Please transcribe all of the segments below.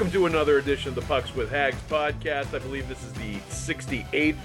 Welcome to another edition of the Pucks with Haggs podcast. I believe this is the 68th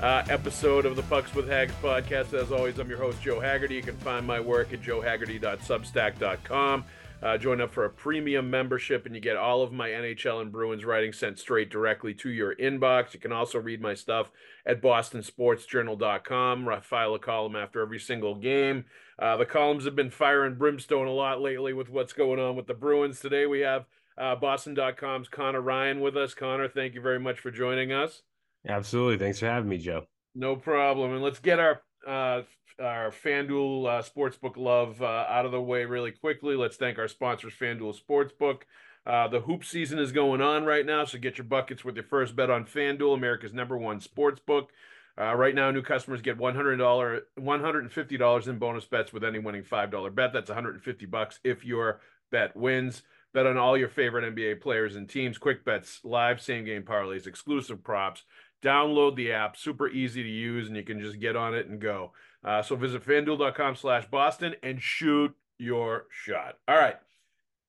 uh, episode of the Pucks with Haggs podcast. As always, I'm your host, Joe Haggerty. You can find my work at joehaggerty.substack.com. Uh, join up for a premium membership, and you get all of my NHL and Bruins writing sent straight directly to your inbox. You can also read my stuff at bostonsportsjournal.com. I file a column after every single game. Uh, the columns have been firing brimstone a lot lately with what's going on with the Bruins. Today we have uh, Boston.com's Conor Ryan with us. Conor, thank you very much for joining us. Absolutely. Thanks for having me, Joe. No problem. And let's get our uh, our FanDuel uh, Sportsbook love uh, out of the way really quickly. Let's thank our sponsors, FanDuel Sportsbook. Uh, the hoop season is going on right now, so get your buckets with your first bet on FanDuel, America's number one sports book. Uh, right now, new customers get $100, $150 in bonus bets with any winning $5 bet. That's 150 bucks if your bet wins. Bet on all your favorite NBA players and teams, quick bets, live same game parlays, exclusive props. Download the app, super easy to use, and you can just get on it and go. Uh, so visit fanduel.com slash Boston and shoot your shot. All right.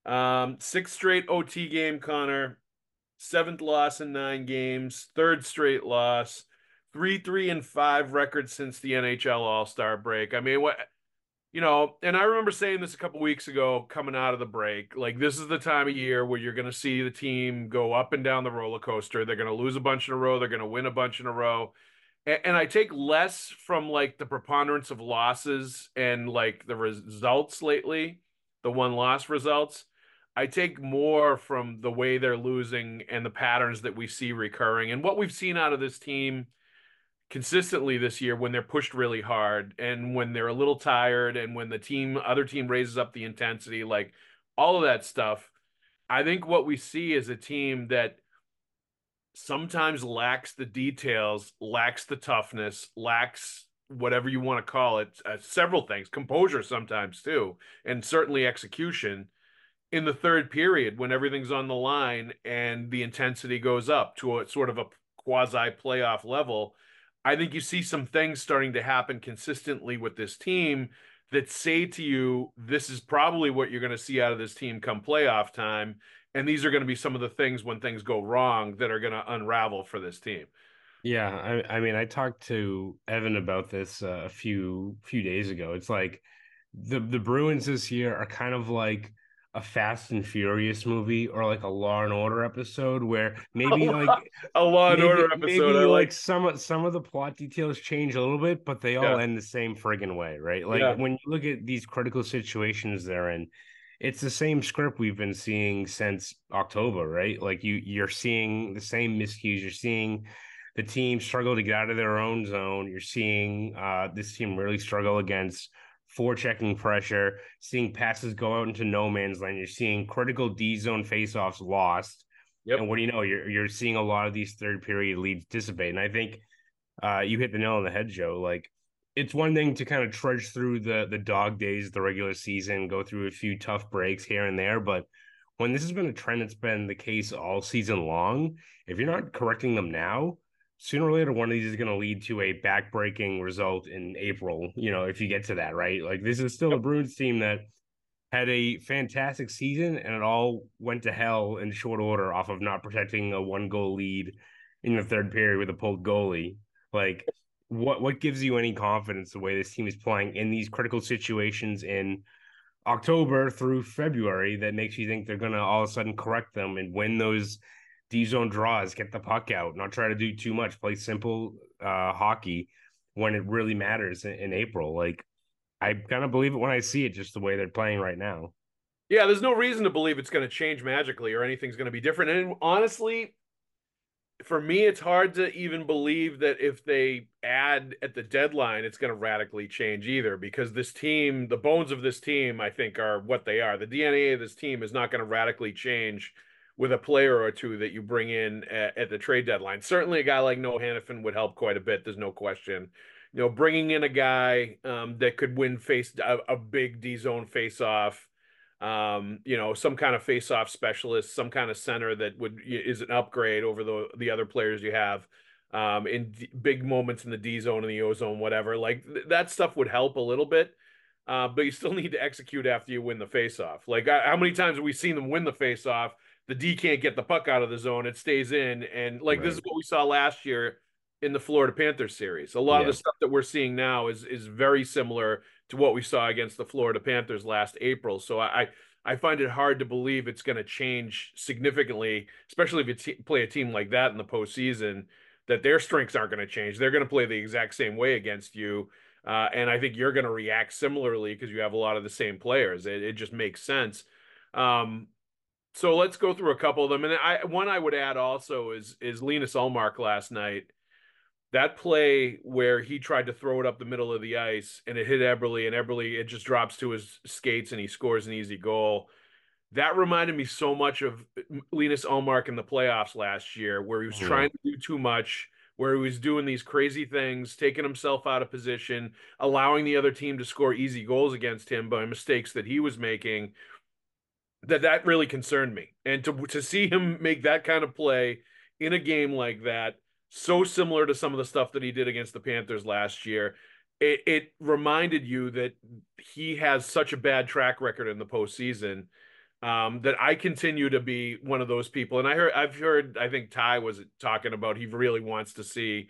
Um, sixth straight OT game, Conor. Seventh loss in nine games, third straight loss, three, three, and five records since the NHL All Star break. I mean, what you know, and I remember saying this a couple weeks ago coming out of the break. Like, this is the time of year where you're going to see the team go up and down the roller coaster. They're going to lose a bunch in a row, they're going to win a bunch in a row. And, and I take less from like the preponderance of losses and like the results lately, the one loss results. I take more from the way they're losing and the patterns that we see recurring and what we've seen out of this team consistently this year when they're pushed really hard and when they're a little tired and when the team other team raises up the intensity like all of that stuff i think what we see is a team that sometimes lacks the details lacks the toughness lacks whatever you want to call it uh, several things composure sometimes too and certainly execution in the third period when everything's on the line and the intensity goes up to a sort of a quasi playoff level I think you see some things starting to happen consistently with this team that say to you, this is probably what you're going to see out of this team come playoff time. And these are going to be some of the things when things go wrong that are going to unravel for this team. Yeah, I, I mean, I talked to Evan about this uh, a few few days ago. It's like the the Bruins this year are kind of like a Fast and Furious movie or like a Law and Order episode where maybe like a Law and maybe, Order episode. Maybe like, like some some of the plot details change a little bit, but they all yeah. end the same friggin' way, right? Like yeah. when you look at these critical situations they're in, it's the same script we've been seeing since October, right? Like you you're seeing the same miscues, you're seeing the team struggle to get out of their own zone. You're seeing uh, this team really struggle against checking pressure, seeing passes go out into no man's land. You're seeing critical D zone faceoffs lost. Yep. And what do you know? You're you're seeing a lot of these third period leads dissipate. And I think uh, you hit the nail on the head, Joe. Like it's one thing to kind of trudge through the the dog days, the regular season, go through a few tough breaks here and there, but when this has been a trend that's been the case all season long, if you're not correcting them now, sooner or later one of these is going to lead to a backbreaking result in April. You know, if you get to that, right? Like this is still a Bruins team that had a fantastic season and it all went to hell in short order off of not protecting a one goal lead in the third period with a pulled goalie. Like what what gives you any confidence the way this team is playing in these critical situations in October through February that makes you think they're going to all of a sudden correct them and win those D zone draws, get the puck out, not try to do too much, play simple uh, hockey when it really matters in, in April. Like I kind of believe it when I see it, just the way they're playing right now. Yeah, there's no reason to believe it's going to change magically or anything's going to be different. And honestly, for me, it's hard to even believe that if they add at the deadline, it's going to radically change either. Because this team, the bones of this team, I think, are what they are. The DNA of this team is not going to radically change with a player or two that you bring in at, at the trade deadline. Certainly, a guy like Noah Hanifin would help quite a bit. There's no question. You know, bringing in a guy um, that could win face a, a big D zone face off, um, you know, some kind of face off specialist, some kind of center that would is an upgrade over the the other players you have um, in d- big moments in the D zone and the O zone, whatever. Like th- that stuff would help a little bit. Uh, but you still need to execute after you win the face off. Like, how many times have we seen them win the face off the D can't get the puck out of the zone, it stays in. And like right. this is what we saw last year in the Florida Panthers series. A lot yeah. of the stuff that we're seeing now is is very similar to what we saw against the Florida Panthers last April. So I I find it hard to believe it's going to change significantly, especially if you t- play a team like that in the postseason. That their strengths aren't going to change. They're going to play the exact same way against you. Uh, and I think you're going to react similarly because you have a lot of the same players. It, it just makes sense. Um, so let's go through a couple of them. And I one I would add also is is Linus Ullmark last night that play where he tried to throw it up the middle of the ice and it hit Eberle and Eberle it just drops to his skates and he scores an easy goal. That reminded me so much of Linus Ullmark in the playoffs last year, where he was mm. trying to do too much, where he was doing these crazy things, taking himself out of position, allowing the other team to score easy goals against him by mistakes that he was making. That that really concerned me, and to to see him make that kind of play in a game like that so similar to some of the stuff that he did against the Panthers last year. It, it reminded you that he has such a bad track record in the postseason um, that I continue to be one of those people. And I heard, I've heard, I think Ty was talking about he really wants to see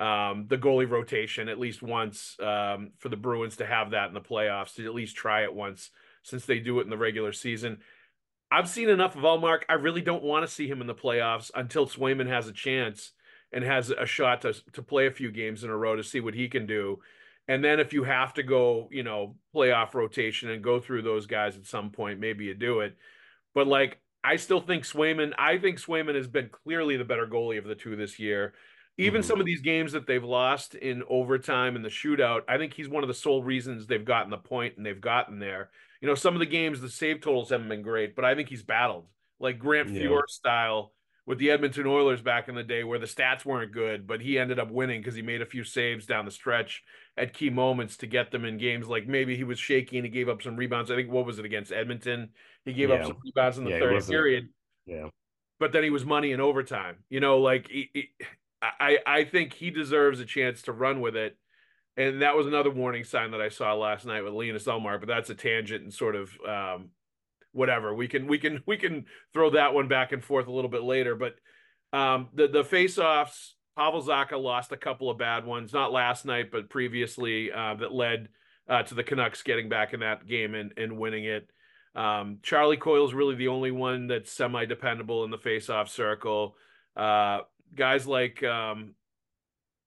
um, the goalie rotation at least once um, for the Bruins to have that in the playoffs to at least try it once since they do it in the regular season. I've seen enough of Ullmark. I really don't want to see him in the playoffs until Swayman has a chance and has a shot to to play a few games in a row to see what he can do. And then if you have to go, you know, playoff rotation and go through those guys at some point, maybe you do it. But like I still think Swayman, I think Swayman has been clearly the better goalie of the two this year. Even mm-hmm. some of these games that they've lost in overtime and the shootout, I think he's one of the sole reasons they've gotten the point and they've gotten there. You know, some of the games, the save totals haven't been great, but I think he's battled like Grant yeah. Fuhr style with the Edmonton Oilers back in the day where the stats weren't good, but he ended up winning because he made a few saves down the stretch at key moments to get them in games. Like maybe he was shaky and he gave up some rebounds. I think what was it against Edmonton? He gave yeah. up some rebounds in the yeah, third period. Yeah. But then he was money in overtime. You know, like I I think he deserves a chance to run with it. And that was another warning sign that I saw last night with Linus Ullmark, but that's a tangent and sort of um, whatever. We can we can we can throw that one back and forth a little bit later. But um, the the face-offs, Pavel Zacha lost a couple of bad ones, not last night, but previously uh, that led uh, to the Canucks getting back in that game and, and winning it. Um, Charlie Coyle's really the only one that's semi-dependable in the face-off circle. Uh, guys like um,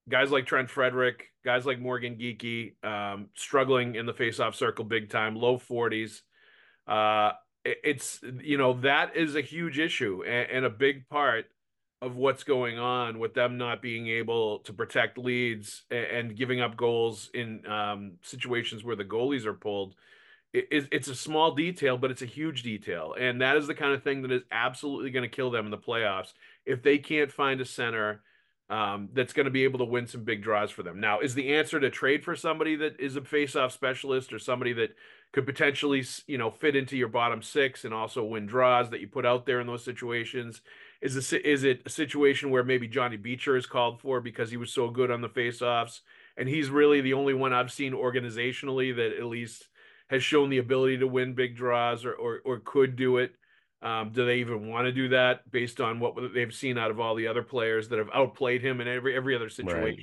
guys like Trent Frederic, guys like Morgan Geekie, um, struggling in the face-off circle big time, low 40s. Uh, it's you know that is a huge issue and, and, a big part of what's going on with them not being able to protect leads and, and giving up goals in um, situations where the goalies are pulled. It, it's a small detail, but it's a huge detail, and that is the kind of thing that is absolutely going to kill them in the playoffs if they can't find a center um, that's going to be able to win some big draws for them. Now, is the answer to trade for somebody that is a face-off specialist or somebody that could potentially, you know, fit into your bottom six and also win draws that you put out there in those situations? Is this, is it a situation where maybe Johnny Beecher is called for because he was so good on the face-offs, and he's really the only one I've seen organizationally that at least has shown the ability to win big draws or or, or could do it. Um, do they even want to do that based on what they've seen out of all the other players that have outplayed him in every every other situation? Right.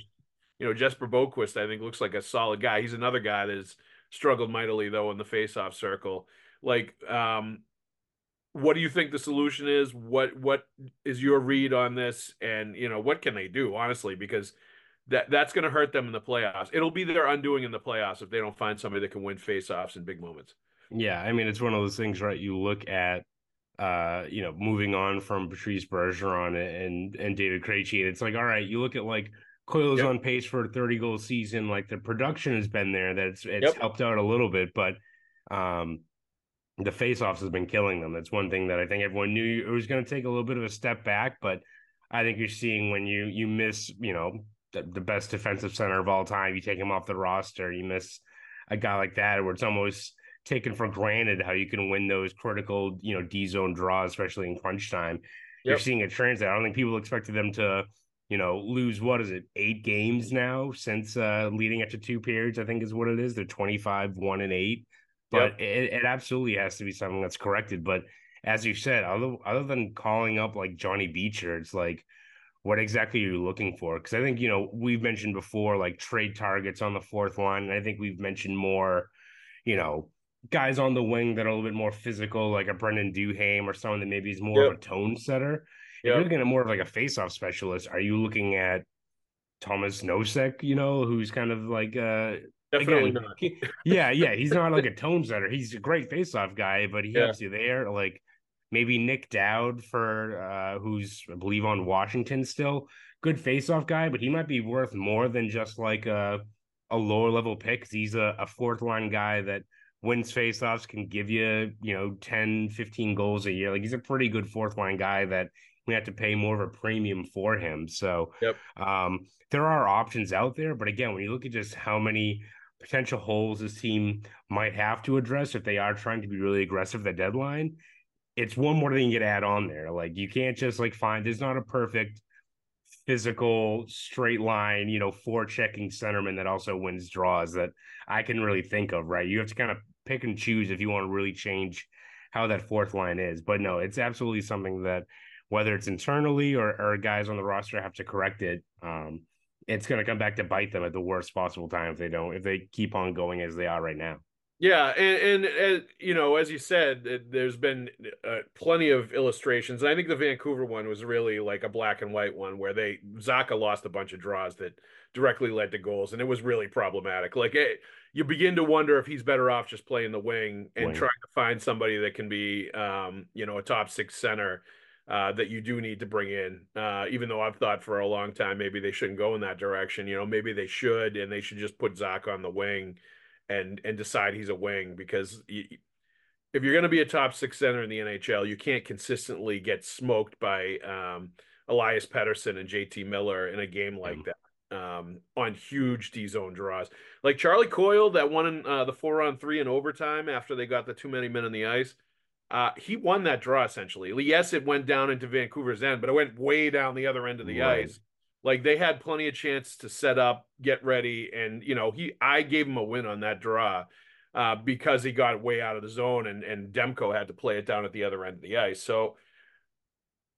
You know, Jesper Boqvist, I think, looks like a solid guy. He's another guy that has struggled mightily though in the faceoff circle. Like, um, what do you think the solution is? What what is your read on this? And you know, what can they do honestly? Because that that's going to hurt them in the playoffs. It'll be their undoing in the playoffs if they don't find somebody that can win faceoffs in big moments. Yeah, I mean, it's one of those things, right? You look at uh, you know, moving on from Patrice Bergeron and and David Krejci, and it's like, all right, you look at like Coyle's yep. on pace for a 30 goal season. Like the production has been there, that it's it's yep. helped out a little bit, but um, the faceoffs has been killing them. That's one thing that I think everyone knew it was going to take a little bit of a step back, but I think you're seeing when you you miss, you know, the, the best defensive center of all time, you take him off the roster, you miss a guy like that, where it's almost taken for granted how you can win those critical, you know, D zone draws, especially in crunch time. Yep. You're seeing it translate. I don't think people expected them to, you know, lose what is it, eight games now since uh leading up to two periods, I think is what it is. They're 25, one and eight. But yep. it, it absolutely has to be something that's corrected. But as you said, other other than calling up like Johnny Beecher, it's like what exactly are you looking for? Because I think you know we've mentioned before like trade targets on the fourth line, and I think we've mentioned more, you know, guys on the wing that are a little bit more physical, like a Brandon Duhaime or someone that maybe is more yep. of a tone setter. Yep. If you're looking at more of like a face-off specialist, are you looking at Tomas Nosek, you know, who's kind of like uh Definitely again, not. Yeah, yeah. He's not like a tone setter. He's a great face-off guy, but he yeah. helps you there. Like maybe Nick Dowd for uh who's I believe on Washington still. Good face-off guy, but he might be worth more than just like a a lower level pick. He's a, a fourth line guy that wins faceoffs, can give you, you know, 10, 15 goals a year. Like he's a pretty good fourth line guy that we have to pay more of a premium for him. So yep. um, there are options out there. But again, when you look at just how many potential holes this team might have to address if they are trying to be really aggressive at the deadline, it's one more thing you to add on there. Like you can't just like find there's not a perfect physical straight line, you know, four checking centerman that also wins draws that I can really think of, right? You have to kind of pick and choose if you want to really change how that fourth line is. But no, it's absolutely something that whether it's internally or, or guys on the roster have to correct it. Um, it's going to come back to bite them at the worst possible time if they don't, if they keep on going as they are right now. Yeah, and, and, and you know, as you said, there's been uh, plenty of illustrations. And I think the Vancouver one was really like a black and white one where they Zacha lost a bunch of draws that directly led to goals, and it was really problematic. Like it, you begin to wonder if he's better off just playing the wing and wing. trying to find somebody that can be, um, you know, a top six center uh, that you do need to bring in. Uh, even though I've thought for a long time maybe they shouldn't go in that direction. You know, maybe they should, and they should just put Zach on the wing and and decide he's a wing because you, if you're going to be a top six center in the NHL, you can't consistently get smoked by um, Elias Pettersson and JT Miller in a game like mm. that um, on huge D zone draws. Like Charlie Coyle, that one in uh, the four on three in overtime after they got the too many men on the ice. Uh, he won that draw essentially. Yes, it went down into Vancouver's end, but it went way down the other end of the right. ice. Like they had plenty of chance to set up, get ready, and you know he. I gave him a win on that draw uh, because he got way out of the zone, and and Demko had to play it down at the other end of the ice. So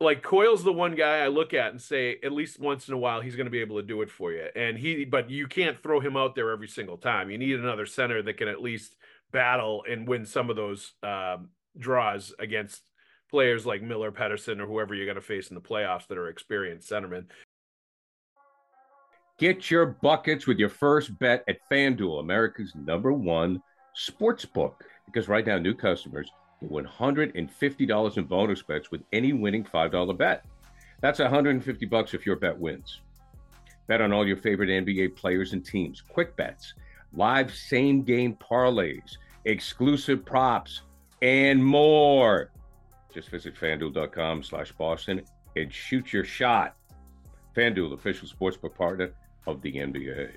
like Coyle's the one guy I look at and say at least once in a while he's going to be able to do it for you. And he, but you can't throw him out there every single time. You need another center that can at least battle and win some of those um, draws against players like Miller, Pettersson, or whoever you're going to face in the playoffs that are experienced centermen. Get your buckets with your first bet at FanDuel, America's number one sports book. Because right now, new customers get $150 in bonus bets with any winning $5 bet. That's 150 bucks if your bet wins. Bet on all your favorite NBA players and teams, quick bets, live same game parlays, exclusive props, and more. Just visit fanduel.com slash Boston and shoot your shot. FanDuel, official sportsbook partner of the NBA.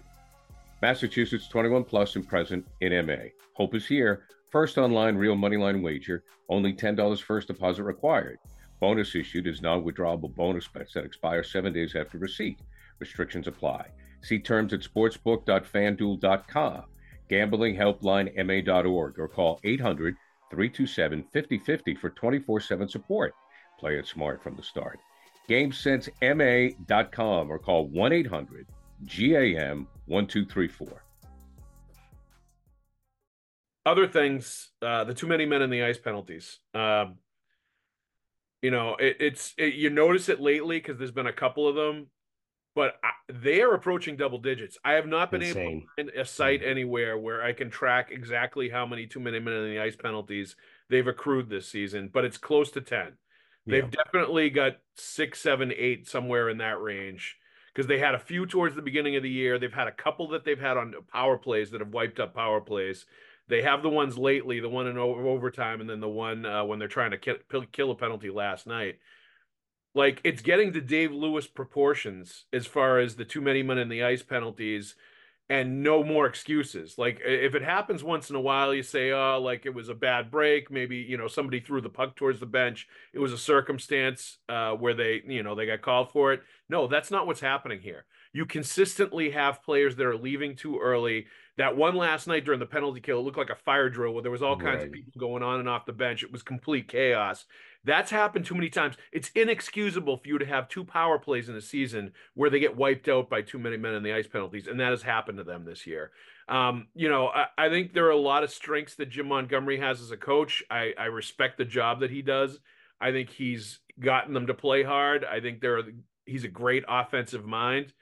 Massachusetts 21 plus and present in MA. Hope is here. First online real money line wager, only $10 first deposit required. Bonus issued is non withdrawable bonus bets that expire seven days after receipt. Restrictions apply. See terms at sportsbook.fanduel.com, gamblinghelplinema.org, or call 800 327 5050 for 24 7 support. Play it smart from the start. GameSenseMA.com or call 1 800 GAM 1234 other things, uh, the too many men in the ice penalties. Um, you know, it, it's it, you notice it lately because there's been a couple of them, but I, they are approaching double digits. I have not been Insane. able to find a site mm anywhere where I can track exactly how many too many men in the ice penalties they've accrued this season, but it's close to ten. They've yeah. definitely got six, seven, eight somewhere in that range because they had a few towards the beginning of the year. They've had a couple that they've had on power plays that have wiped up power plays. They have the ones lately, the one in overtime, and then the one uh, when they're trying to kill, kill a penalty last night. Like it's getting to Dave Lewis proportions as far as the too many men in the ice penalties and no more excuses. Like if it happens once in a while, you say, oh, like it was a bad break. Maybe, you know, somebody threw the puck towards the bench. It was a circumstance uh, where they, you know, they got called for it. No, that's not what's happening here. You consistently have players that are leaving too early. That one last night during the penalty kill, it looked like a fire drill where there was all kinds right. of people going on and off the bench. It was complete chaos. That's happened too many times. It's inexcusable for you to have two power plays in a season where they get wiped out by too many men in the ice penalties, and that has happened to them this year. Um, you know, I, I, think there are a lot of strengths that Jim Montgomery has as a coach. I, I respect the job that he does. I think he's gotten them to play hard. I think they're he's a great offensive mind.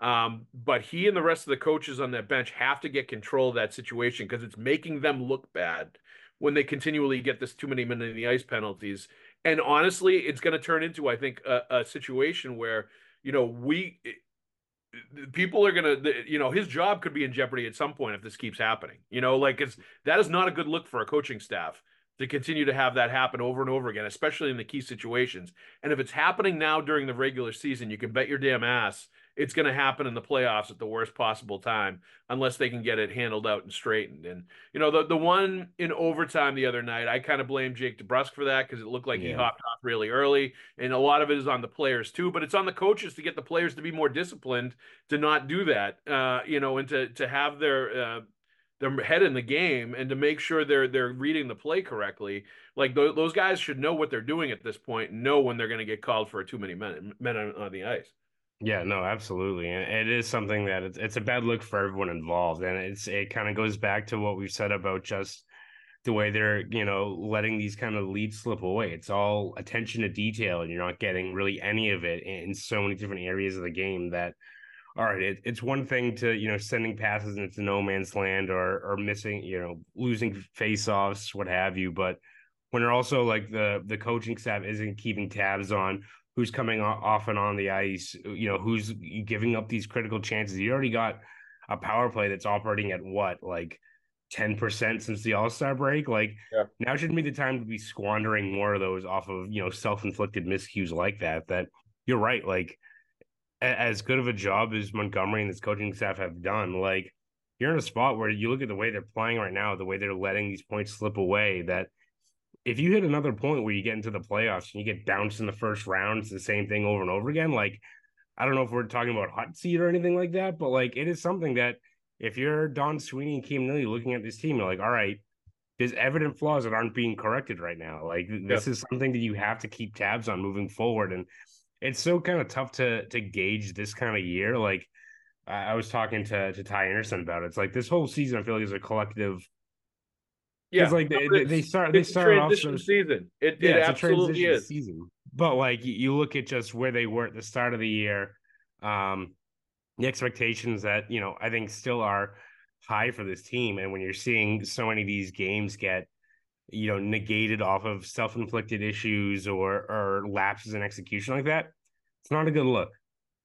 Um, but he and the rest of the coaches on that bench have to get control of that situation because it's making them look bad when they continually get this too many men in the ice penalties. And honestly, it's going to turn into, I think, a, a situation where you know we people are gonna you know his job could be in jeopardy at some point if this keeps happening you know like it's that is not a good look for a coaching staff to continue to have that happen over and over again especially in the key situations and if it's happening now during the regular season you can bet your damn ass it's going to happen in the playoffs at the worst possible time unless they can get it handled out and straightened. And you know, the the one in overtime the other night, I kind of blame Jake DeBrusk for that because it looked like yeah. he hopped off really early, and a lot of it is on the players too. But it's on the coaches to get the players to be more disciplined to not do that. Uh, you know, and to to have their uh, their head in the game and to make sure they're they're reading the play correctly. Like th- those guys should know what they're doing at this point and know when they're going to get called for too many men men on, on the ice. Yeah, no, absolutely, and it is something that it's it's a bad look for everyone involved, and it's it kind of goes back to what we've said about just the way they're you know letting these kind of leads slip away. It's all attention to detail, and you're not getting really any of it in so many different areas of the game that. All right, it, it's one thing to you know sending passes into no man's land or or missing you know losing face offs, what have you, but when you're also like the the coaching staff isn't keeping tabs on who's coming off and on the ice, uh, you know, who's giving up these critical chances. You already got a power play that's operating at what, like 10% since the All Star break. Like yeah. now shouldn't be the time to be squandering more of those off of, you know, self inflicted miscues like that. That you're right. Like, as good of a job as Montgomery and his coaching staff have done, like, you're in a spot where you look at the way they're playing right now, the way they're letting these points slip away, that if you hit another point where you get into the playoffs and you get bounced in the first round, it's the same thing over and over again. Like, I don't know if we're talking about hot seat or anything like that, but like it is something that if you're Don Sweeney and Cam Neely looking at this team, you're like, all right, there's evident flaws that aren't being corrected right now. Like this is something that you have to keep tabs on moving forward. And it's so kind of tough to to gauge this kind of year. Like I was talking to to Ty Anderson about it. It's like this whole season I feel like is a collective yeah, like they, they, start they start off so, season. It, yeah, it absolutely is season. But like you look at just where they were at the start of the year, um, the expectations that you know I think still are high for this team, and when you're seeing so many of these games get you know negated off of self-inflicted issues or or lapses in execution like that, it's not a good look.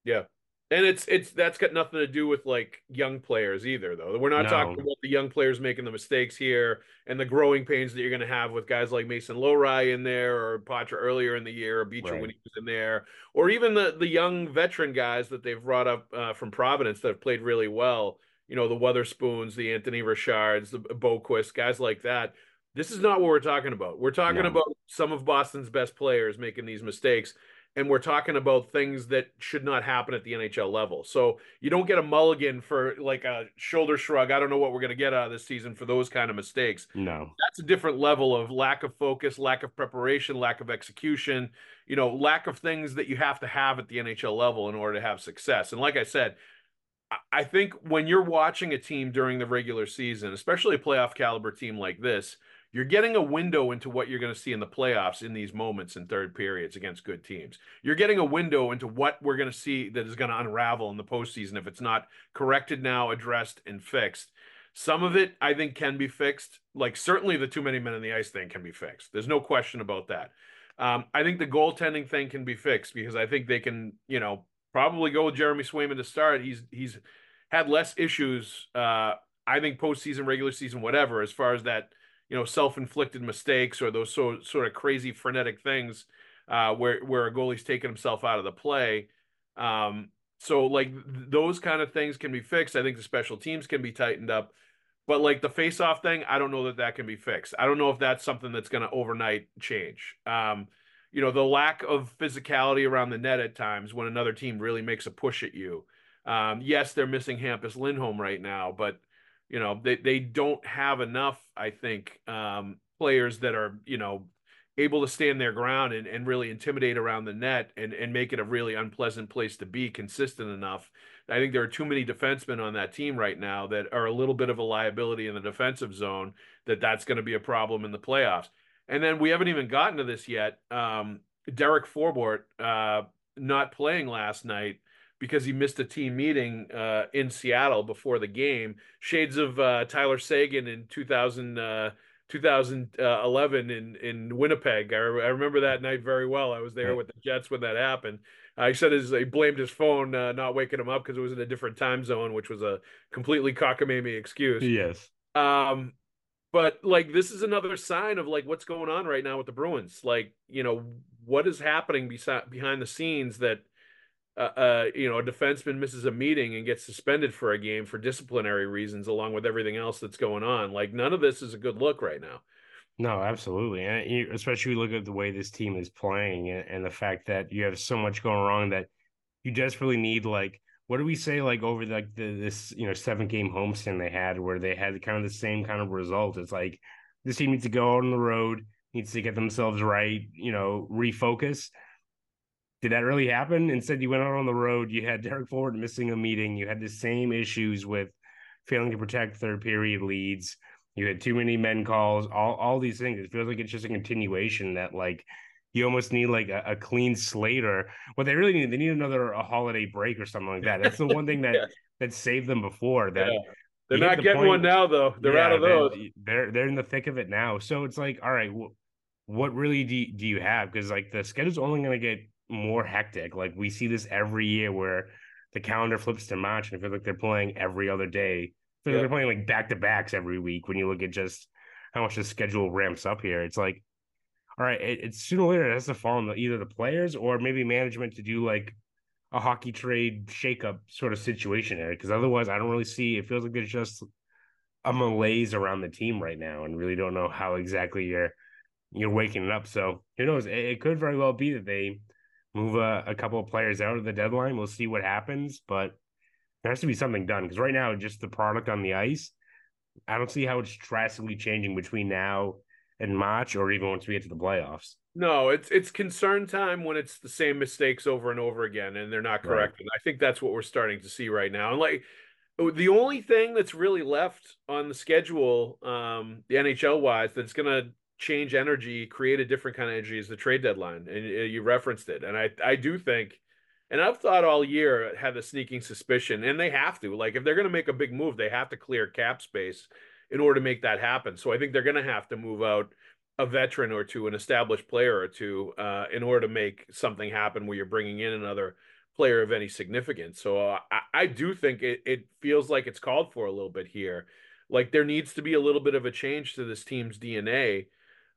Yeah, and it's it's that's got nothing to do with like young players either, though. We're not no. talking about the young players making the mistakes here and the growing pains that you're going to have with guys like Mason Lohrei in there, or Poitras earlier in the year, or Beecher right. when he was in there, or even the the young veteran guys that they've brought up uh, from Providence that have played really well. You know, the Wotherspoons, the Anthony Richards, the Boqvist, guys like that. This is not what we're talking about. We're talking no. about some of Boston's best players making these mistakes and we're talking about things that should not happen at the NHL level. So you don't get a mulligan for like a shoulder shrug. I don't know what we're going to get out of this season for those kind of mistakes. No. That's a different level of lack of focus, lack of preparation, lack of execution, you know, lack of things that you have to have at the NHL level in order to have success. And like I said, I think when you're watching a team during the regular season, especially a playoff caliber team like this, you're getting a window into what you're going to see in the playoffs in these moments in third periods against good teams. You're getting a window into what we're going to see that is going to unravel in the postseason if it's not corrected now, addressed, and fixed. Some of it, I think, can be fixed. Like certainly the too many men in the ice thing can be fixed. There's no question about that. Um, I think the goaltending thing can be fixed because I think they can, you know, probably go with Jeremy Swayman to start. He's he's had less issues. Uh, I think postseason, regular season, whatever, as far as that you know self-inflicted mistakes or those so, sort of crazy frenetic things uh, where where a goalie's taking himself out of the play. Um, so like th- those kind of things can be fixed. I think the special teams can be tightened up, but like the face-off thing, I don't know that that can be fixed. I don't know if that's something that's going to overnight change. Um, you know, the lack of physicality around the net at times when another team really makes a push at you. Um, yes, they're missing Hampus Lindholm right now, but you know they they don't have enough. I think um, players that are you know able to stand their ground and, and really intimidate around the net and, and make it a really unpleasant place to be consistent enough. I think there are too many defensemen on that team right now that are a little bit of a liability in the defensive zone that that's going to be a problem in the playoffs. And then we haven't even gotten to this yet. Um, Derek Forbort uh, not playing last night because he missed a team meeting uh, in Seattle before the game. Shades of uh, Tyler Seguin in 2000, uh, 2011 in, in Winnipeg. I, re- I, remember that night very well. I was there right. with the Jets when that happened. I said his, he blamed his phone uh, not waking him up because it was in a different time zone, which was a completely cockamamie excuse. Yes. Um, but like this is another sign of like what's going on right now with the Bruins. Like you know what is happening beside behind the scenes that uh, uh, you know a defenseman misses a meeting and gets suspended for a game for disciplinary reasons, along with everything else that's going on. Like none of this is a good look right now. No, absolutely, and you, especially look at the way this team is playing and, and the fact that you have so much going wrong that you desperately need like what do we say like over like the, this you know seven game homestand they had where they had kind of the same kind of result it's like this team needs to go out on the road needs to get themselves right you know refocus did that really happen? Instead you went out on the road you had derek Ford missing a meeting you had the same issues with failing to protect third period leads you had too many men calls all all these things. It feels like it's just a continuation that like you almost need like a, a, clean slate or what they really need they need another a holiday break or something like that. That's the one thing that yeah. that saved them before that yeah. they're not the getting point, one now though. They're yeah, out of those. they're they're in the thick of it now. So it's like all right what really do you, do you have? Because like the schedule's only going to get more hectic like we see this every year where the calendar flips to March and I feel like they're playing every other day I feel like they're playing like back to backs every week when you look at just how much the schedule ramps up here it's like all right, it, it's sooner or later it has to fall on the, either the players or maybe management to do like a hockey trade shakeup sort of situation here. Because otherwise, I don't really see. It feels like there's just a malaise around the team right now, and really don't know how exactly you're you're waking it up. So who knows? It, it could very well be that they move a, a couple of players out of the deadline. We'll see what happens, but there has to be something done because right now, just the product on the ice, I don't see how it's drastically changing between now and March or even once we get to the playoffs. No, it's it's concern time when it's the same mistakes over and over again and they're not correcting. Right. I think that's what we're starting to see right now. And like the only thing that's really left on the schedule, um, the NHL wise, that's going to change energy, create a different kind of energy is the trade deadline. And uh, you referenced it. And I, I do think, and I've thought all year, had the sneaking suspicion, and they have to. Like, if they're going to make a big move, they have to clear cap space in order to make that happen. So I think they're going to have to move out a veteran or two, an established player or two, uh, in order to make something happen where you're bringing in another player of any significance. So uh, I, I, do think it, it feels like it's called for a little bit here. Like there needs to be a little bit of a change to this team's DNA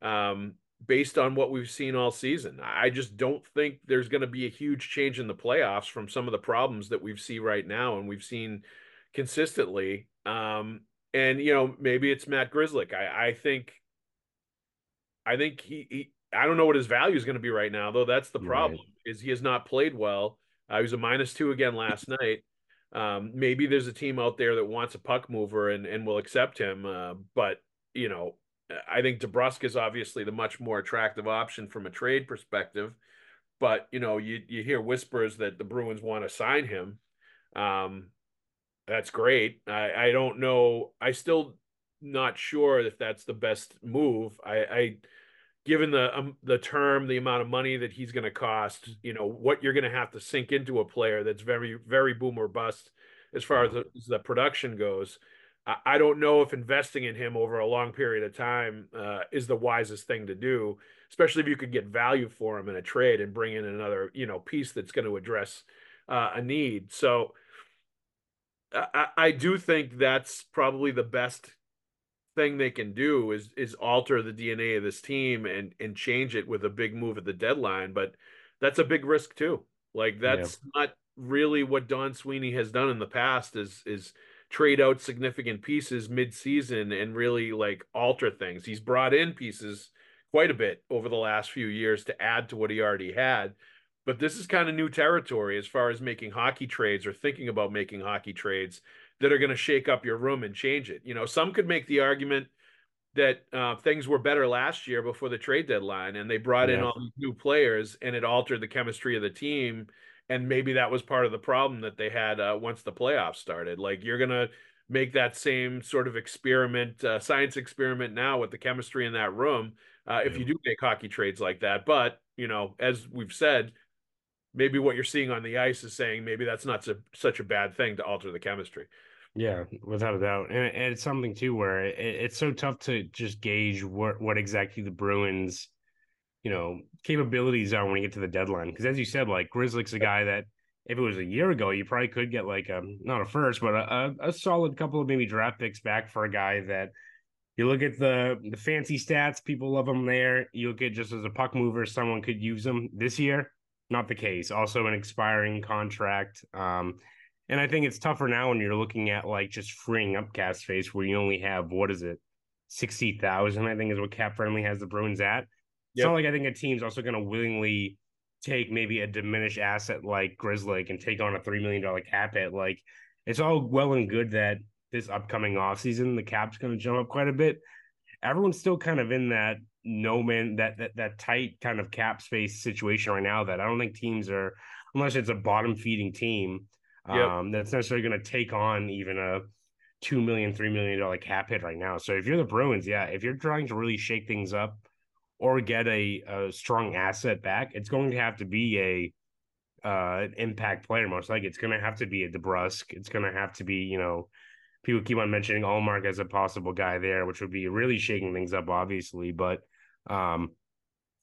um, based on what we've seen all season. I just don't think there's going to be a huge change in the playoffs from some of the problems that we've seen right now and we've seen consistently. Um, and you know maybe it's Matt Grzelcyk. I I think I think he, he I don't know what his value is going to be right now though. That's the problem right. is he has not played well. Uh, he was a minus two again last night. Um, maybe there's a team out there that wants a puck mover and and will accept him. Uh, but you know I think DeBrusk is obviously the much more attractive option from a trade perspective. But you know you you hear whispers that the Bruins want to sign him. Um, that's great. I, I don't know. I still not sure if that's the best move. I, I given the um, the term, the amount of money that he's going to cost, you know, what you're going to have to sink into a player that's very very boom or bust as far as the, as the production goes. I, don't know if investing in him over a long period of time uh, is the wisest thing to do, especially if you could get value for him in a trade and bring in another you know piece that's going to address uh, a need. So I, I do think that's probably the best thing they can do is is alter the DNA of this team and and change it with a big move at the deadline. But that's a big risk too. Like that's yeah. not really what Don Sweeney has done in the past. Is is trade out significant pieces mid-season and really like alter things. He's brought in pieces quite a bit over the last few years to add to what he already had. but this is kind of new territory as far as making hockey trades or thinking about making hockey trades that are going to shake up your room and change it. You know, some could make the argument that uh, things were better last year before the trade deadline, and they brought yeah. in all these new players, and it altered the chemistry of the team. And maybe that was part of the problem that they had uh, once the playoffs started. Like you're gonna make that same sort of experiment, uh, science experiment now with the chemistry in that room. Uh, if you do make hockey trades like that, but you know, as we've said, maybe what you're seeing on the ice is saying maybe that's not so, such a bad thing to alter the chemistry. Yeah, without a doubt, and, and it's something too where it, it's so tough to just gauge what what exactly the Bruins, you know, capabilities are when you get to the deadline. Because as you said, like Grzelcyk's a guy that if it was a year ago, you probably could get like a not a first, but a, a solid couple of maybe draft picks back for a guy that you look at the the fancy stats, people love him there. You look at just as a puck mover, someone could use him this year. Not the case. Also, an expiring contract. Um, and I think it's tougher now when you're looking at like just freeing up cap space where you only have what is it, sixty thousand? I think is what CapFriendly has the Bruins at. It's yep. not like I think a team's also going to willingly take maybe a diminished asset like Grzelcyk and take on a three million dollar cap hit. Like it's all well and good that this upcoming offseason the cap's going to jump up quite a bit. Everyone's still kind of in that no man that that that tight kind of cap space situation right now that I don't think teams are unless it's a bottom feeding team yep. um, that's necessarily going to take on even a two million, three million dollar cap hit right now. So if you're the Bruins, yeah, if you're trying to really shake things up or get a, a strong asset back, it's going to have to be a uh, impact player. Most like it's going to have to be a DeBrusk. It's going to have to be you know people keep on mentioning Ullmark as a possible guy there, which would be really shaking things up, obviously. But um,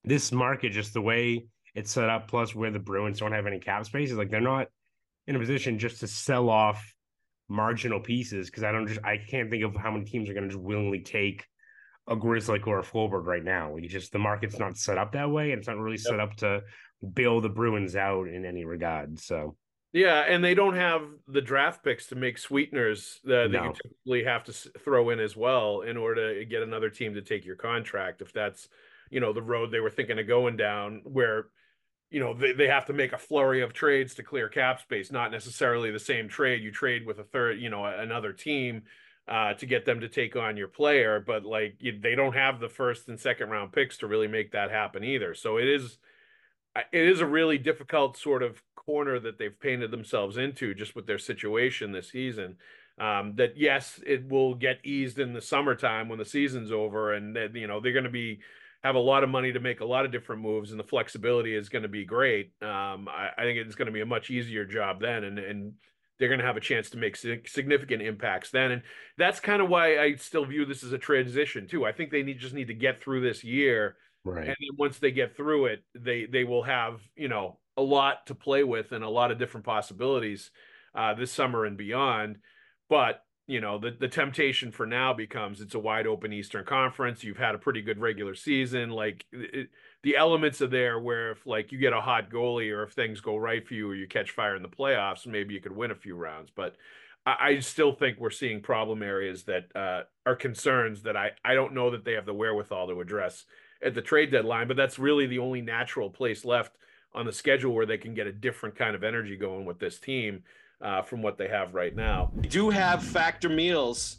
this market, just the way it's set up, plus where the Bruins don't have any cap space, is like they're not in a position just to sell off marginal pieces because I don't just I can't think of how many teams are going to just willingly take a Grizzly or a Foulberg right now. You just the market's not set up that way, and it's not really yep. set up to bail the Bruins out in any regard. So yeah, and they don't have the draft picks to make sweeteners uh, that no. you typically have to throw in as well in order to get another team to take your contract. If that's you know the road they were thinking of going down, where you know they, they have to make a flurry of trades to clear cap space not necessarily the same trade you trade with a third you know another team uh, to get them to take on your player but like you, they don't have the first and second round picks to really make that happen either so it is it is a really difficult sort of corner that they've painted themselves into just with their situation this season um, that yes it will get eased in the summertime when the season's over and that you know they're going to be have a lot of money to make a lot of different moves, and the flexibility is going to be great. Um, I, I, think it's going to be a much easier job then, and and they're going to have a chance to make significant impacts then, and that's kind of why I still view this as a transition too. I think they need just need to get through this year, right? And then once they get through it, they they will have you know a lot to play with and a lot of different possibilities uh, this summer and beyond. But you know the the temptation for now becomes it's a wide open Eastern Conference. You've had a pretty good regular season. Like it, the elements are there where if like you get a hot goalie or if things go right for you or you catch fire in the playoffs, maybe you could win a few rounds. But I, I still think we're seeing problem areas that uh, are concerns that I I don't know that they have the wherewithal to address at the trade deadline. But that's really the only natural place left on the schedule where they can get a different kind of energy going with this team uh, from what they have right now. We do have Factor Meals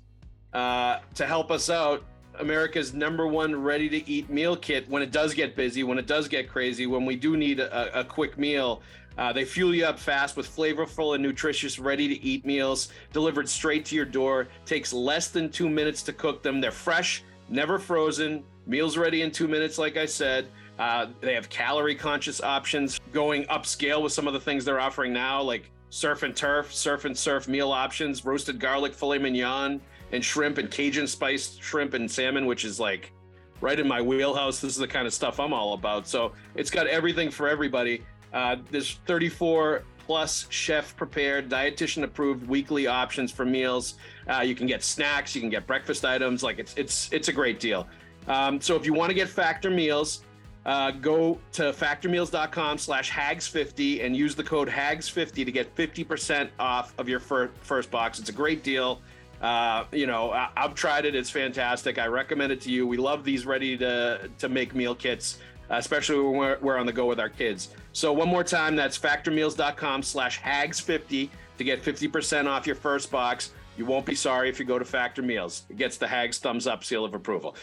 uh, to help us out. America's number one ready to eat meal kit when it does get busy, when it does get crazy, when we do need a, a quick meal. Uh, they fuel you up fast with flavorful and nutritious ready to eat meals delivered straight to your door. Takes less than two minutes to cook them. They're fresh, never frozen, meals ready in two minutes, like I said. Uh, they have calorie conscious options going upscale with some of the things they're offering now, like surf and turf, surf and surf meal options, roasted garlic filet mignon, and shrimp and Cajun spiced shrimp and salmon, which is like right in my wheelhouse. This is the kind of stuff I'm all about. So it's got everything for everybody. Uh, there's 34 plus chef prepared, dietitian approved weekly options for meals. Uh, you can get snacks, you can get breakfast items. Like it's it's it's a great deal. Um, so if you want to get Factor meals, uh, go to factormeals.com slash haggs50 and use the code haggs50 to get 50% off of your fir- first box it's a great deal uh, you know I- have tried it it's fantastic i recommend it to you we love these ready to to make meal kits especially when we're, we're on the go with our kids So one more time, that's factormeals.com slash haggs50 to get 50% off your first box. You won't be sorry if you go to Factor Meals. It gets the Haggs thumbs up seal of approval.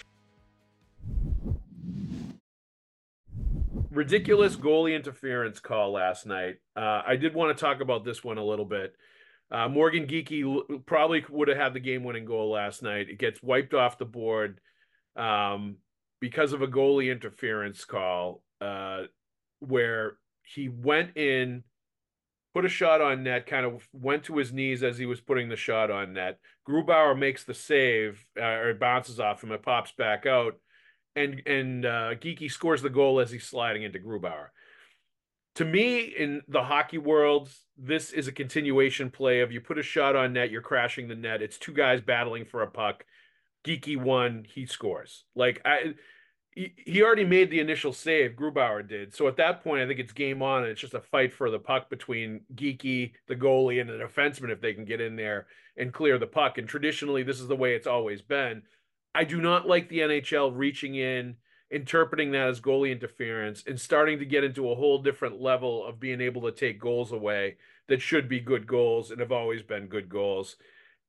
Ridiculous goalie interference call last night. Uh, I did want to talk about this one a little bit. Uh, Morgan Geekie probably would have had the game winning goal last night. It gets wiped off the board um, because of a goalie interference call uh, where he went in, put a shot on net, kind of went to his knees as he was putting the shot on net. Grubauer makes the save, uh, or it bounces off him, it pops back out, and and uh, Geekie scores the goal as he's sliding into Grubauer. To me, in the hockey world, this is a continuation play of you put a shot on net, you're crashing the net. It's two guys battling for a puck. Geekie won, he scores. Like I he, already made the initial save. Grubauer did. So at that point, I think it's game on, and it's just a fight for the puck between Geekie, the goalie, and the defenseman if they can get in there and clear the puck. And traditionally, this is the way it's always been. I do not like the NHL reaching in, interpreting that as goalie interference, and starting to get into a whole different level of being able to take goals away that should be good goals and have always been good goals.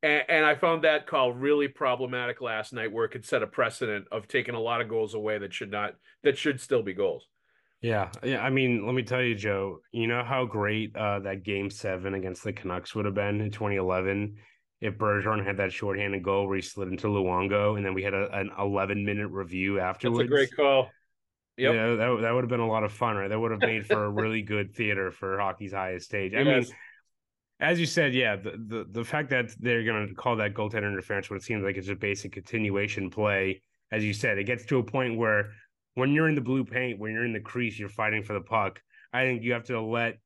And, and, I found that call really problematic last night, where it could set a precedent of taking a lot of goals away that should not, that should still be goals. Yeah, yeah. I mean, let me tell you, Joe. You know how great uh, that Game Seven against the Canucks would have been in 2011 if Bergeron had that shorthanded goal where he slid into Luongo, and then we had a, an 11 minute review afterwards. That's a great call. Yeah, that that would have been a lot of fun, right? That would have made for a really good theater for hockey's highest stage. I mean as you said, yeah, the, the, the fact that they're going to call that goaltender interference when it seems like it's a basic continuation play, as you said, it gets to a point where when you're in the blue paint, when you're in the crease, you're fighting for the puck. I think you have to let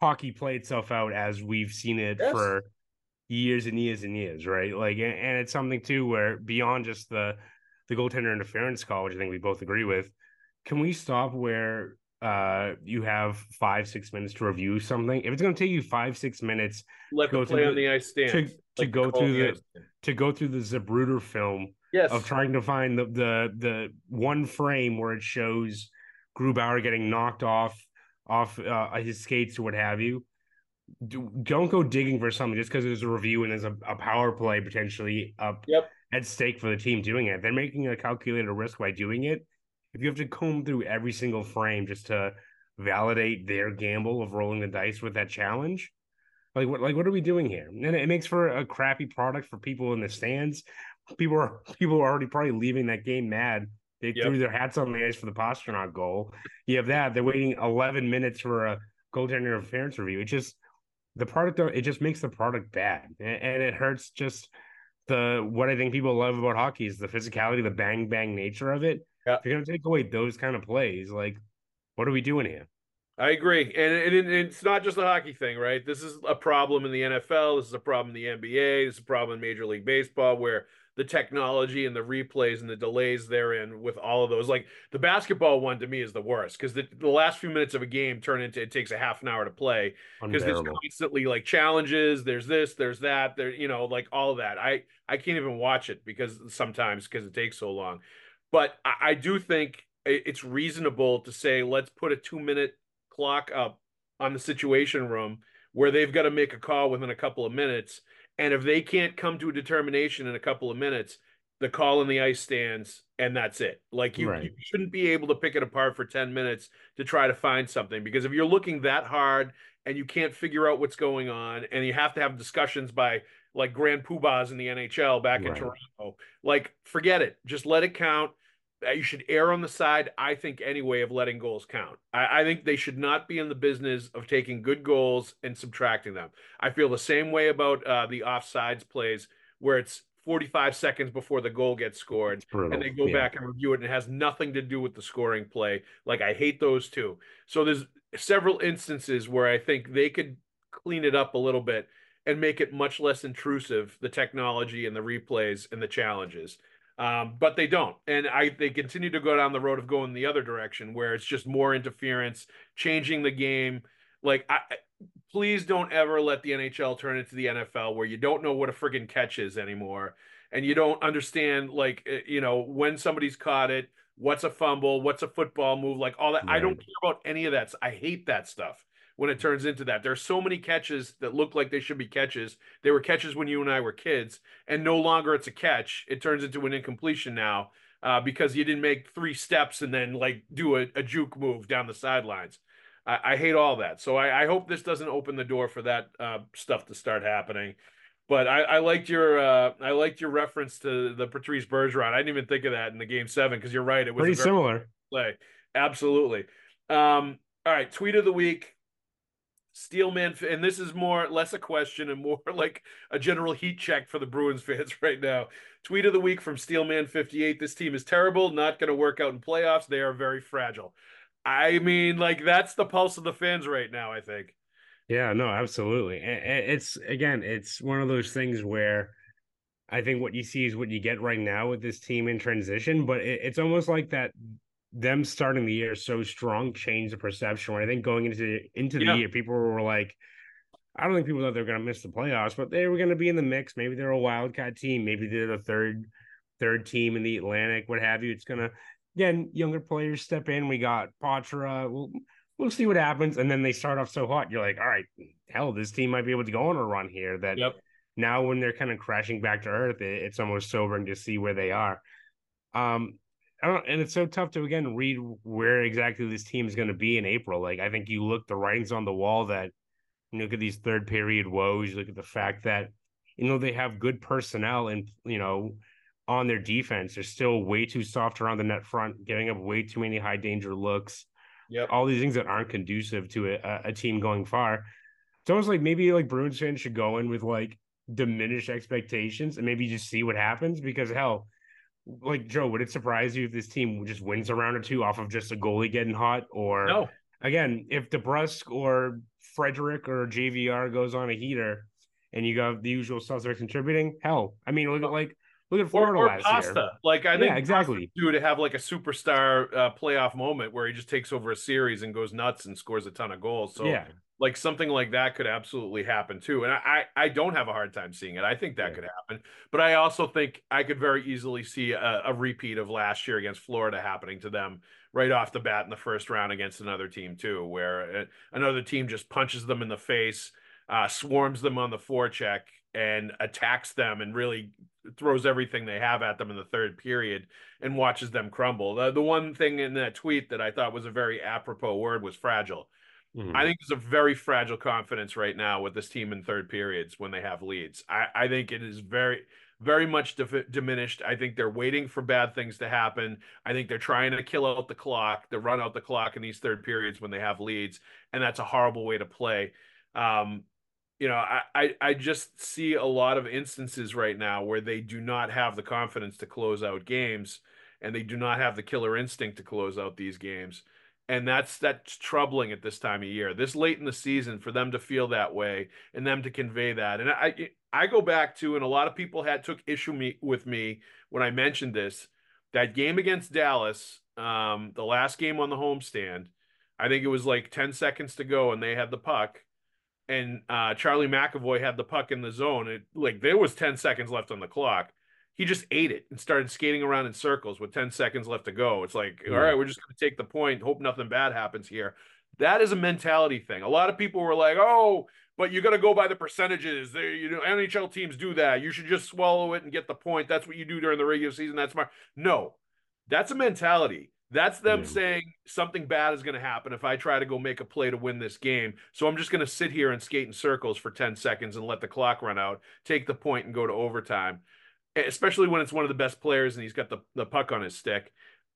hockey play itself out as we've seen it yes. for years and years and years, right? Like, and it's something too where beyond just the the goaltender interference call, which I think we both agree with, can we stop where uh you have five six minutes to review something? If it's going to take you five six minutes let go play on the, the ice stand. to, to like go through the, the to go through the Zapruder film yes. of trying to find the the the one frame where it shows Grubauer getting knocked off off uh, his skates or what have you Do, don't go digging for something just because there's a review and there's a, a power play potentially up yep. at stake for the team doing it they're making a calculated risk by doing it if you have to comb through every single frame just to validate their gamble of rolling the dice with that challenge, like what like what are we doing here? And it makes for a crappy product for people in the stands. People are people are already probably leaving that game mad. They yep. threw their hats on the ice for the Pastrnak goal. You have that. They're waiting 11 minutes for a goaltender interference review. It just the product it just makes the product bad, and it hurts just the what I think people love about hockey is the physicality, the bang bang nature of it. Yeah. If you're gonna take away those kind of plays, like what are we doing here? I agree, and, and, it's not just a hockey thing, right? This is a problem in the NFL. This is a problem in the NBA. This is a problem in Major League Baseball, where the technology and the replays and the delays therein with all of those. Like the basketball one to me is the worst because the, the last few minutes of a game turn into it takes a half an hour to play because there's constantly like challenges. There's this, there's that, there, you know, like all of that. I I can't even watch it because sometimes because it takes so long. But I, I do think it's reasonable to say let's put a two minute clock up on the situation room where they've got to make a call within a couple of minutes. And if they can't come to a determination in a couple of minutes, the call in the ice stands and that's it. Like you, right. you shouldn't be able to pick it apart for 10 minutes to try to find something because if you're looking that hard and you can't figure out what's going on and you have to have discussions by like grand poobahs in the NHL back right. in Toronto, like forget it. Just let it count you should err on the side, I think, anyway, of letting goals count. I, I, think they should not be in the business of taking good goals and subtracting them. I feel the same way about uh, the offsides plays where it's 45 seconds before the goal gets scored and they go yeah. back and review it and it has nothing to do with the scoring play. Like, I hate those too. So there's several instances where I think they could clean it up a little bit and make it much less intrusive, the technology and the replays and the challenges. Um, but they don't, and I they continue to go down the road of going the other direction, where it's just more interference, changing the game. Like I, please don't ever let the NHL turn into the NFL where you don't know what a friggin' catch is anymore and you don't understand like eh, you know when somebody's caught it, what's a fumble, what's a football move, like all that. Right. I don't care about any of that. I hate that stuff when it turns into that. There's so many catches that look like they should be catches. They were catches when you and I were kids, and no longer it's a catch. It turns into an incompletion now uh, because you didn't make three steps and then like do a, a juke move down the sidelines. I, I hate all that. So I, I, hope this doesn't open the door for that uh, stuff to start happening. But I, I liked your uh, I liked your reference to the Patrice Bergeron. I didn't even think of that in the game seven because you're right. It was pretty similar play. Absolutely. Um, all right, tweet of the week. Steelman, and this is more less a question and more like a general heat check for the Bruins fans right now. Tweet of the week from Steelman 58. This team is terrible, not going to work out in playoffs. They are very fragile. I mean, like that's the pulse of the fans right now. I think. Yeah, no, absolutely. It's again, it's one of those things where I think what you see is what you get right now with this team in transition, but it's almost like that them starting the year so strong changed the perception. When I think going into into the yeah. year, people were like, I don't think people thought they were going to miss the playoffs, but they were going to be in the mix. Maybe they're a wildcat team. Maybe they're the third third team in the Atlantic, what have you. It's gonna again younger players step in. We got Poitras. We'll we'll see what happens. And then they start off so hot. You're like, all right, hell, this team might be able to go on a run here. That yep. now when they're kind of crashing back to earth, it, it's almost sobering to see where they are. Um, and it's so tough to again read where exactly this team is going to be in April. Like I think you look the writings on the wall that you look at these third period woes. You look at the fact that you know they have good personnel and you know on their defense. They're still way too soft around the net front, giving up way too many high danger looks. Yeah, all these things that aren't conducive to a, a team going far. It's almost like maybe like Bruins fans should go in with like diminished expectations and maybe just see what happens because hell like Joe, would it surprise you if this team just wins a round or two off of just a goalie getting hot? Or no. again, if DeBrusk or Frederic or JVR goes on a heater and you got the usual suspects contributing, hell, I mean, look at like look at Florida or, or last Pasta. year. Like I think yeah, exactly due to have like a superstar uh, playoff moment where he just takes over a series and goes nuts and scores a ton of goals. So yeah like something like that could absolutely happen too. And I, I don't have a hard time seeing it. I think that yeah. could happen. But I also think I could very easily see a, a, repeat of last year against Florida happening to them right off the bat in the first round against another team too, where uh, another team just punches them in the face, uh, swarms them on the forecheck, and attacks them and really throws everything they have at them in the third period and watches them crumble. The, the one thing in that tweet that I thought was a very apropos word was fragile Mm-hmm. I think there's a very fragile confidence right now with this team in third periods when they have leads. I, I think it is very, very much diminished. I think they're waiting for bad things to happen. I think they're trying to kill out the clock, to run out the clock in these third periods when they have leads, and that's a horrible way to play. Um, you know, I, I, I just see a lot of instances right now where they do not have the confidence to close out games, and they do not have the killer instinct to close out these games and that's that's troubling at this time of year this late in the season for them to feel that way and them to convey that. And i i go back to and a lot of people had took issue me, with me when i mentioned this that game against dallas um, the last game on the homestand i think it was like 10 seconds to go and they had the puck. And uh, charlie mcavoy had the puck in the zone. It like there was 10 seconds left on the clock he just ate it and started skating around in circles with 10 seconds left to go. It's like, all right, we're just going to take the point, hope nothing bad happens here. That is a mentality thing. A lot of people were like, oh, but you got to go by the percentages. They, you know, NHL teams do that. You should just swallow it and get the point. That's what you do during the regular season. That's smart. No, that's a mentality. That's them yeah. saying something bad is going to happen if I try to go make a play to win this game. So I'm just going to sit here and skate in circles for 10 seconds and let the clock run out, take the point and go to overtime especially when it's one of the best players and he's got the, the puck on his stick.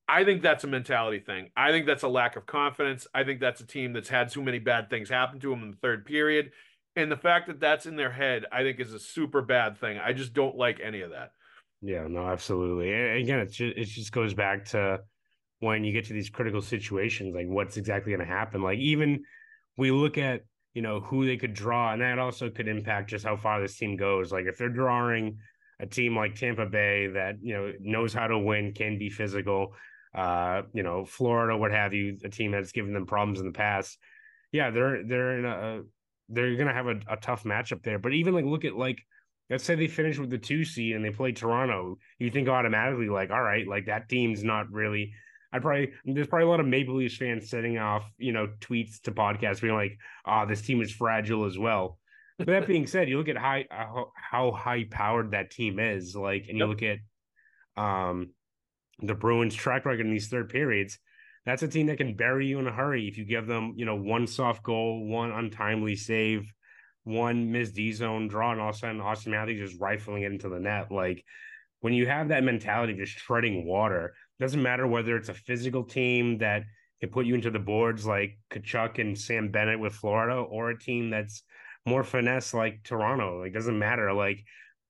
I think that's a mentality thing. I think that's a lack of confidence. I think that's a team that's had too many bad things happen to them in the third period. And the fact that that's in their head, I think, is a super bad thing. I just don't like any of that. Yeah, no, absolutely. And again, it just, it just goes back to when you get to these critical situations, like what's exactly going to happen. Like even we look at you know who they could draw, and that also could impact just how far this team goes. Like if they're drawing a team like Tampa Bay that you know knows how to win, can be physical. Uh, you know, Florida, what have you, a team that's given them problems in the past. Yeah, they're they're in a they're gonna have a, a tough matchup there. But even like look at like let's say they finish with the two seed and they play Toronto, you think automatically like, all right, like that team's not really. I probably there's probably a lot of Maple Leafs fans setting off, you know, tweets to podcasts being like, "Oh, this team is fragile as well." But that being said, you look at high how, how high powered that team is, like, and you yep. look at um the Bruins' track record in these third periods. That's a team that can bury you in a hurry if you give them, you know, one soft goal, one untimely save, one missed D zone draw, and all of a sudden Auston Matthews just rifling it into the net. Like when you have that mentality of just treading water, doesn't matter whether it's a physical team that can put you into the boards like Tkachuk and Sam Bennett with Florida, or a team that's more finesse like Toronto. Like doesn't matter. Like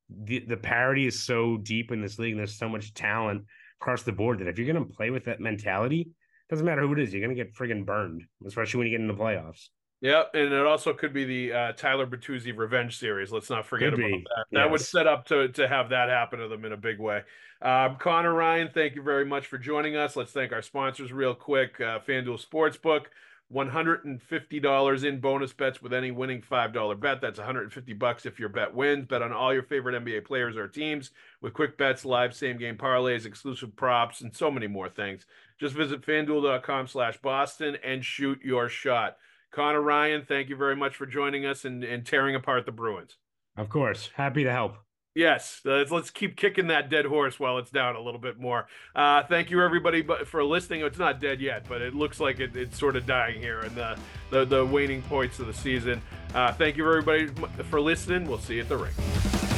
the the parity is so deep in this league, and there's so much talent across the board that if you're gonna play with that mentality, doesn't matter who it is, you're gonna get friggin' burned, especially when you get into the playoffs. Yep, and it also could be the uh, Tyler Bertuzzi revenge series. Let's not forget about that. That yes. would set up to to have that happen to them in a big way. Um, Conor Ryan, thank you very much for joining us. Let's thank our sponsors real quick. Uh, FanDuel Sportsbook, $150 in bonus bets with any winning $5 bet. That's 150 bucks if your bet wins. Bet on all your favorite NBA players or teams with quick bets, live same game parlays, exclusive props, and so many more things. Just visit fanduel.com slash Boston and shoot your shot. Conor Ryan, thank you very much for joining us and, and tearing apart the Bruins. Of course. Happy to help. Yes, let's, let's keep kicking that dead horse while it's down a little bit more. Uh, thank you, everybody, for listening. It's not dead yet, but it looks like it, it's sort of dying here in the, the, the waning points of the season. Uh, thank you, everybody, for listening. We'll see you at the ring.